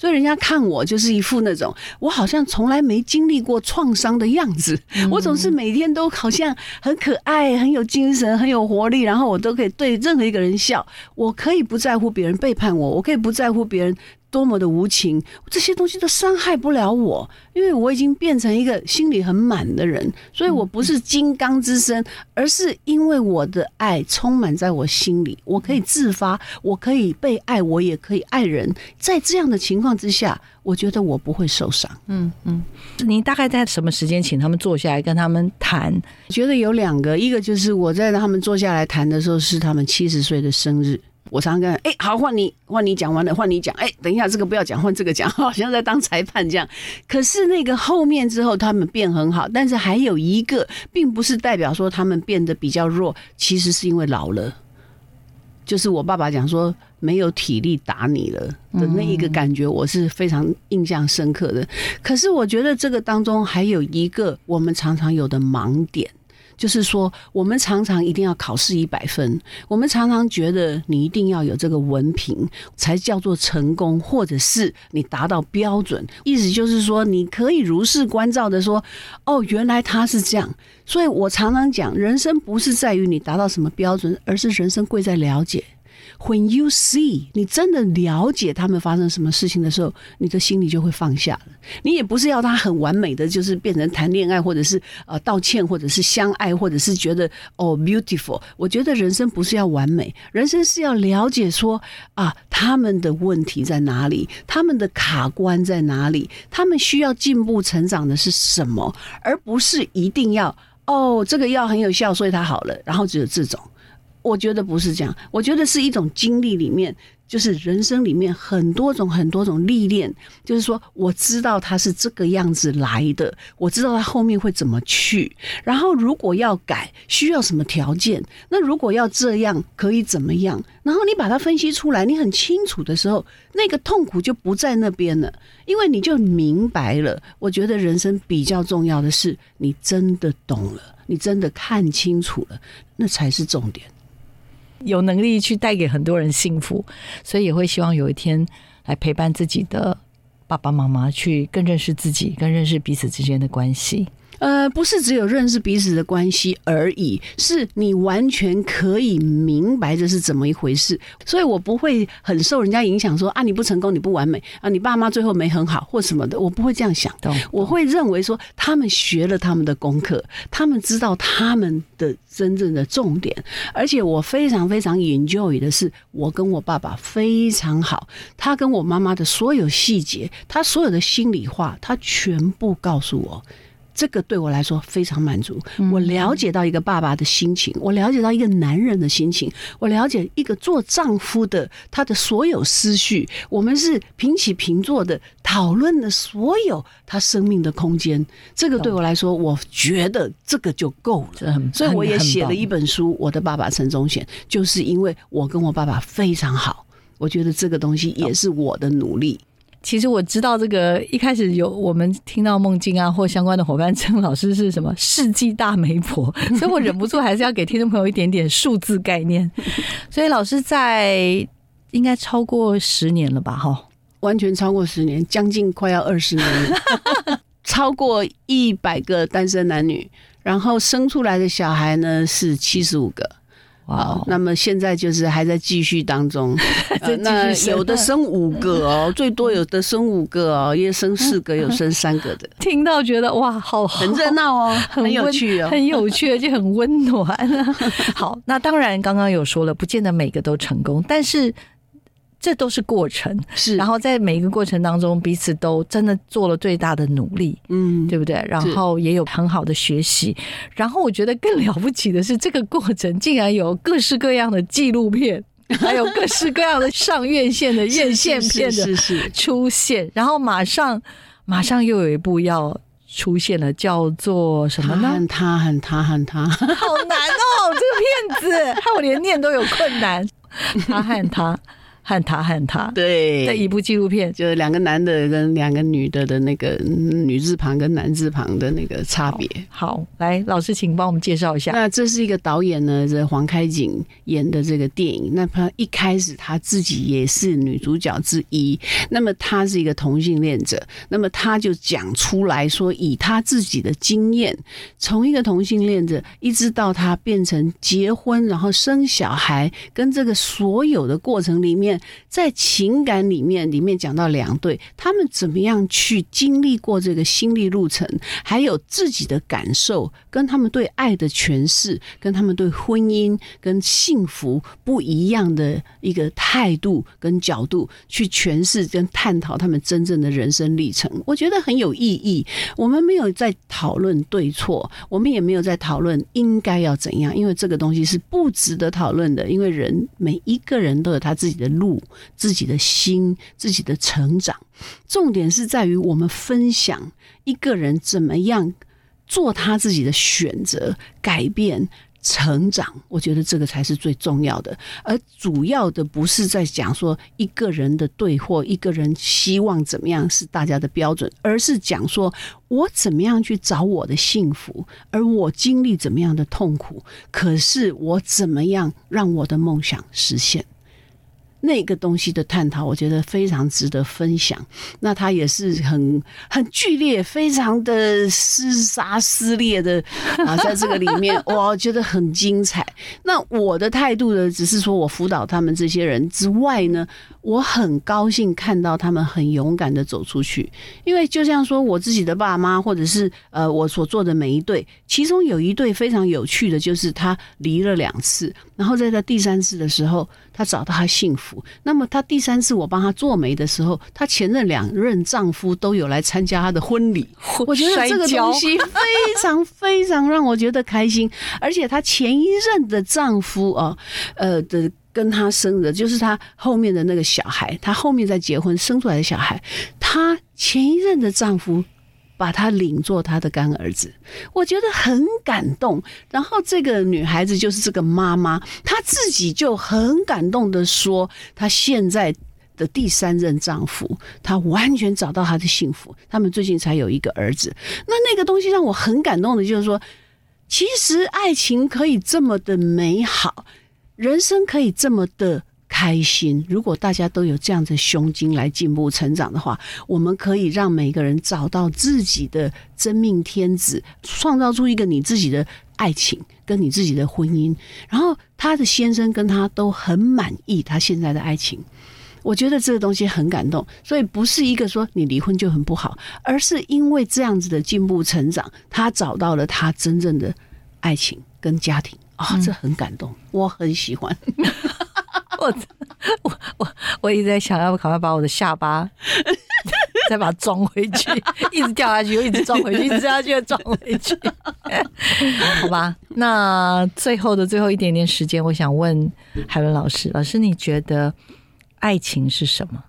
所以人家看我就是一副那种我好像从来没经历过创伤的样子，我总是每天都好像很可爱、很有精神、很有活力，然后我都可以对任何一个人笑，我可以不在乎别人背叛我，我可以不在乎别人多么的无情，这些东西都伤害不了我，因为我已经变成一个心里很满的人，所以我不是金刚之身，而是因为我的爱充满在我心里，我可以自发，我可以被爱，我也可以爱人。在这样的情况之下，我觉得我不会受伤。嗯嗯，你大概在什么时间请他们坐下来跟他们谈？觉得有两个，一个就是我在他们坐下来谈的时候，是他们七十岁的生日。我常常跟哎，好换你换你讲完了，换你讲。哎，等一下这个不要讲，换这个讲，好像在当裁判这样。可是那个后面之后，他们变很好，但是还有一个，并不是代表说他们变得比较弱，其实是因为老了。就是我爸爸讲说没有体力打你了的那一个感觉，我是非常印象深刻的。可是我觉得这个当中还有一个我们常常有的盲点。就是说，我们常常一定要考试一百分，我们常常觉得你一定要有这个文凭才叫做成功，或者是你达到标准。意思就是说，你可以如是关照的说，哦，原来他是这样。所以我常常讲，人生不是在于你达到什么标准，而是人生贵在了解。When you see，你真的了解他们发生什么事情的时候，你的心里就会放下了。你也不是要他很完美的，就是变成谈恋爱，或者是呃道歉，或者是相爱，或者是觉得哦 beautiful。我觉得人生不是要完美，人生是要了解说啊他们的问题在哪里，他们的卡关在哪里，他们需要进步成长的是什么，而不是一定要哦这个药很有效，所以他好了，然后只有这种。我觉得不是这样，我觉得是一种经历里面，就是人生里面很多种很多种历练。就是说，我知道他是这个样子来的，我知道他后面会怎么去。然后，如果要改，需要什么条件？那如果要这样，可以怎么样？然后你把它分析出来，你很清楚的时候，那个痛苦就不在那边了，因为你就明白了。我觉得人生比较重要的是，你真的懂了，你真的看清楚了，那才是重点。有能力去带给很多人幸福，所以也会希望有一天来陪伴自己的爸爸妈妈，去更认识自己，更认识彼此之间的关系。呃，不是只有认识彼此的关系而已，是你完全可以明白这是怎么一回事。所以我不会很受人家影响，说啊你不成功，你不完美啊，你爸妈最后没很好或什么的，我不会这样想。我会认为说，他们学了他们的功课，他们知道他们的真正的重点，而且我非常非常 enjoy 的是，我跟我爸爸非常好，他跟我妈妈的所有细节，他所有的心里话，他全部告诉我。这个对我来说非常满足。我了解到一个爸爸的心情，我了解到一个男人的心情，我了解一个做丈夫的他的所有思绪。我们是平起平坐的讨论了所有他生命的空间。这个对我来说，我觉得这个就够了。所以我也写了一本书《我的爸爸陈忠贤》，就是因为我跟我爸爸非常好。我觉得这个东西也是我的努力。其实我知道这个一开始有我们听到梦境啊或相关的伙伴称老师是什么世纪大媒婆，所以我忍不住还是要给听众朋友一点点数字概念。所以老师在应该超过十年了吧？哈，完全超过十年，将近快要二十年了，超过一百个单身男女，然后生出来的小孩呢是七十五个。好，那么现在就是还在继续当中，那有的生五个哦，最多有的生五个哦，也生四个，有生三个的。听到觉得哇，好很热闹哦，很有趣哦，很有趣，而且很温暖。好，那当然刚刚有说了，不见得每个都成功，但是。这都是过程，是，然后在每一个过程当中，彼此都真的做了最大的努力，嗯，对不对？然后也有很好的学习，然后我觉得更了不起的是，这个过程竟然有各式各样的纪录片，还有各式各样的上院线的院线片的出现，然后马上马上又有一部要出现了，叫做什么呢？恨他，很他，很他，好难哦！这个片子，害我连念都有困难。他恨他。和他和他对的一部纪录片，就是两个男的跟两个女的的那个女字旁跟男字旁的那个差别。好，来老师，请帮我们介绍一下。那这是一个导演呢，这黄开景演的这个电影。那他一开始他自己也是女主角之一。那么他是一个同性恋者，那么他就讲出来说，以他自己的经验，从一个同性恋者一直到他变成结婚，然后生小孩，跟这个所有的过程里面。在情感里面，里面讲到两对，他们怎么样去经历过这个心理路程，还有自己的感受，跟他们对爱的诠释，跟他们对婚姻跟幸福不一样的一个态度跟角度去诠释跟探讨他们真正的人生历程，我觉得很有意义。我们没有在讨论对错，我们也没有在讨论应该要怎样，因为这个东西是不值得讨论的。因为人每一个人都有他自己的路、自己的心、自己的成长。重点是在于我们分享一个人怎么样做他自己的选择、改变。成长，我觉得这个才是最重要的，而主要的不是在讲说一个人的对或一个人希望怎么样是大家的标准，而是讲说我怎么样去找我的幸福，而我经历怎么样的痛苦，可是我怎么样让我的梦想实现。那个东西的探讨，我觉得非常值得分享。那他也是很很剧烈，非常的厮杀撕裂的啊，在这个里面，我觉得很精彩。那我的态度呢，只是说我辅导他们这些人之外呢，我很高兴看到他们很勇敢的走出去。因为就像说我自己的爸妈，或者是呃我所做的每一对，其中有一对非常有趣的，就是他离了两次，然后在他第三次的时候，他找到他幸福。那么，她第三次我帮她做媒的时候，她前任两任丈夫都有来参加她的婚礼。我觉得这个东西非常非常让我觉得开心。而且她前一任的丈夫啊，呃的跟她生的，就是她后面的那个小孩，她后面再结婚生出来的小孩，她前一任的丈夫。把他领做他的干儿子，我觉得很感动。然后这个女孩子就是这个妈妈，她自己就很感动的说，她现在的第三任丈夫，她完全找到她的幸福。他们最近才有一个儿子，那那个东西让我很感动的，就是说，其实爱情可以这么的美好，人生可以这么的。开心。如果大家都有这样的胸襟来进步成长的话，我们可以让每个人找到自己的真命天子，创造出一个你自己的爱情跟你自己的婚姻。然后他的先生跟他都很满意他现在的爱情。我觉得这个东西很感动，所以不是一个说你离婚就很不好，而是因为这样子的进步成长，他找到了他真正的爱情跟家庭啊，这很感动，我很喜欢。我我我我一直在想，要不赶快把我的下巴 再把它装回去，一直掉下去，又一直装回去，一直掉下去又装回去，好吧？那最后的最后一点点时间，我想问海伦老师，老师你觉得爱情是什么？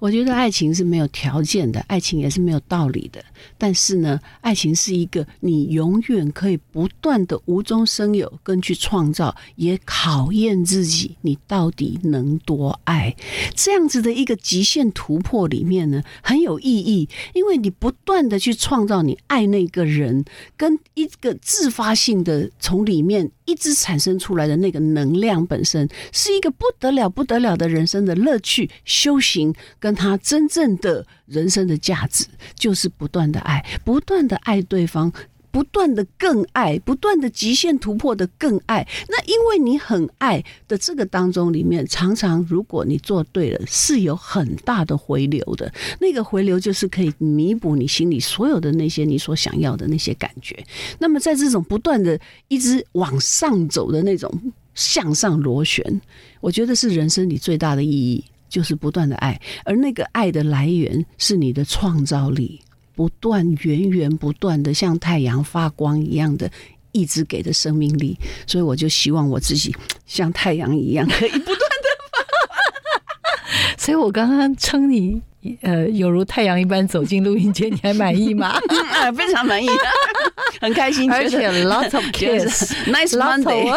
我觉得爱情是没有条件的，爱情也是没有道理的。但是呢，爱情是一个你永远可以不断的无中生有，跟去创造，也考验自己，你到底能多爱。这样子的一个极限突破里面呢，很有意义，因为你不断的去创造你爱那个人，跟一个自发性的从里面一直产生出来的那个能量本身，是一个不得了、不得了的人生的乐趣、修行跟。他真正的人生的价值，就是不断的爱，不断的爱对方，不断的更爱，不断的极限突破的更爱。那因为你很爱的这个当中里面，常常如果你做对了，是有很大的回流的。那个回流就是可以弥补你心里所有的那些你所想要的那些感觉。那么在这种不断的一直往上走的那种向上螺旋，我觉得是人生里最大的意义。就是不断的爱，而那个爱的来源是你的创造力，不断源源不断的像太阳发光一样的，一直给的生命力。所以我就希望我自己像太阳一样，可以不断的发。所以我刚刚称你。呃，有如太阳一般走进录音间，你还满意吗？非常满意，很开心，而且 lots of kiss，nice Monday，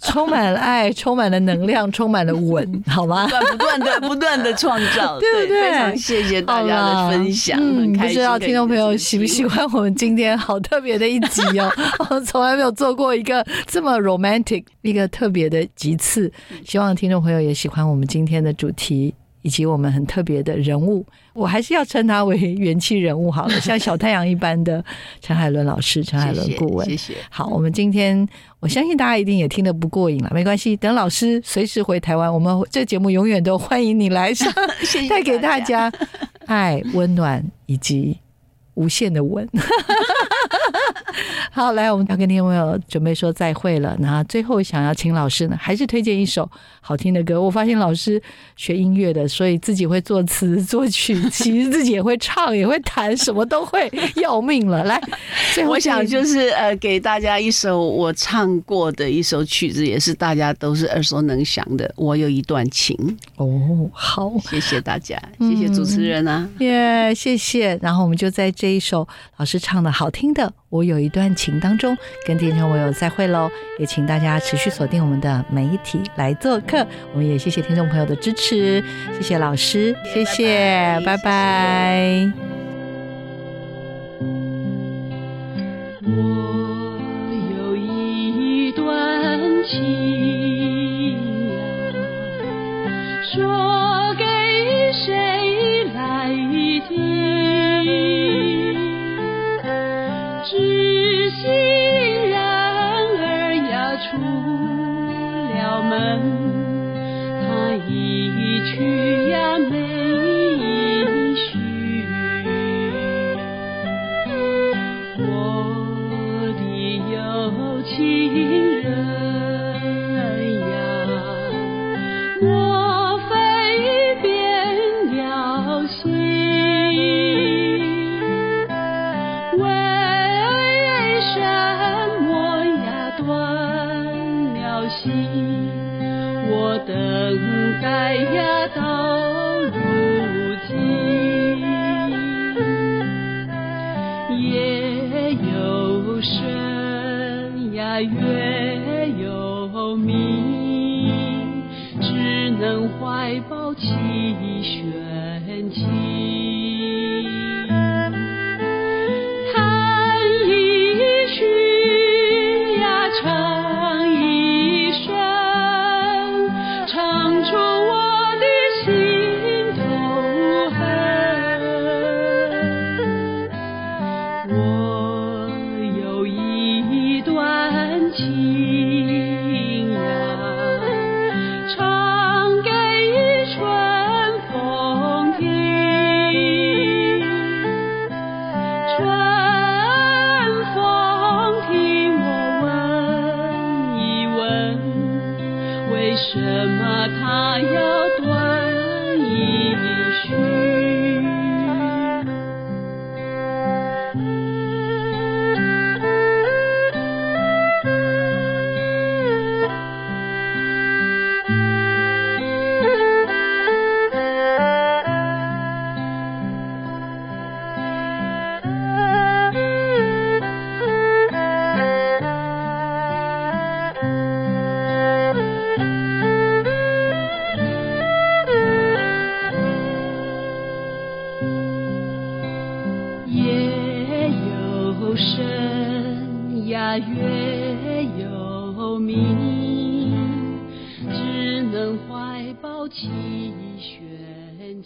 充满了爱，充满了能量，充满了吻，好吗？不断的、不断的创造，对不对？非常谢谢大家的分享，嗯，不知道听众朋友喜不喜欢我们今天好特别的一集哦，我从来没有做过一个这么 romantic 一个特别的集次，希望听众朋友也喜欢我们今天的主题。以及我们很特别的人物，我还是要称他为元气人物好了，像小太阳一般的陈海伦老师、陈海伦顾问。谢谢。好，我们今天我相信大家一定也听得不过瘾了，没关系，等老师随时回台湾，我们这节目永远都欢迎你来上，带给大家爱、温暖以及无限的吻。好，来，我们要跟听众朋友准备说再会了。那最后想要请老师呢，还是推荐一首好听的歌。我发现老师学音乐的，所以自己会作词作曲，其实自己也会唱，也会弹，什么都会，要命了。来，最后我想就是呃，给大家一首我唱过的一首曲子，也是大家都是耳熟能详的。我有一段情哦，好，谢谢大家，谢谢主持人啊，耶，谢谢。然后我们就在这一首老师唱的好听的。我有一段情当中，跟听众朋友再会喽，也请大家持续锁定我们的媒体来做客。我们也谢谢听众朋友的支持，谢谢老师，谢谢，拜拜。我新人儿呀出了门，他一去呀没月有明，只能怀抱七玄情。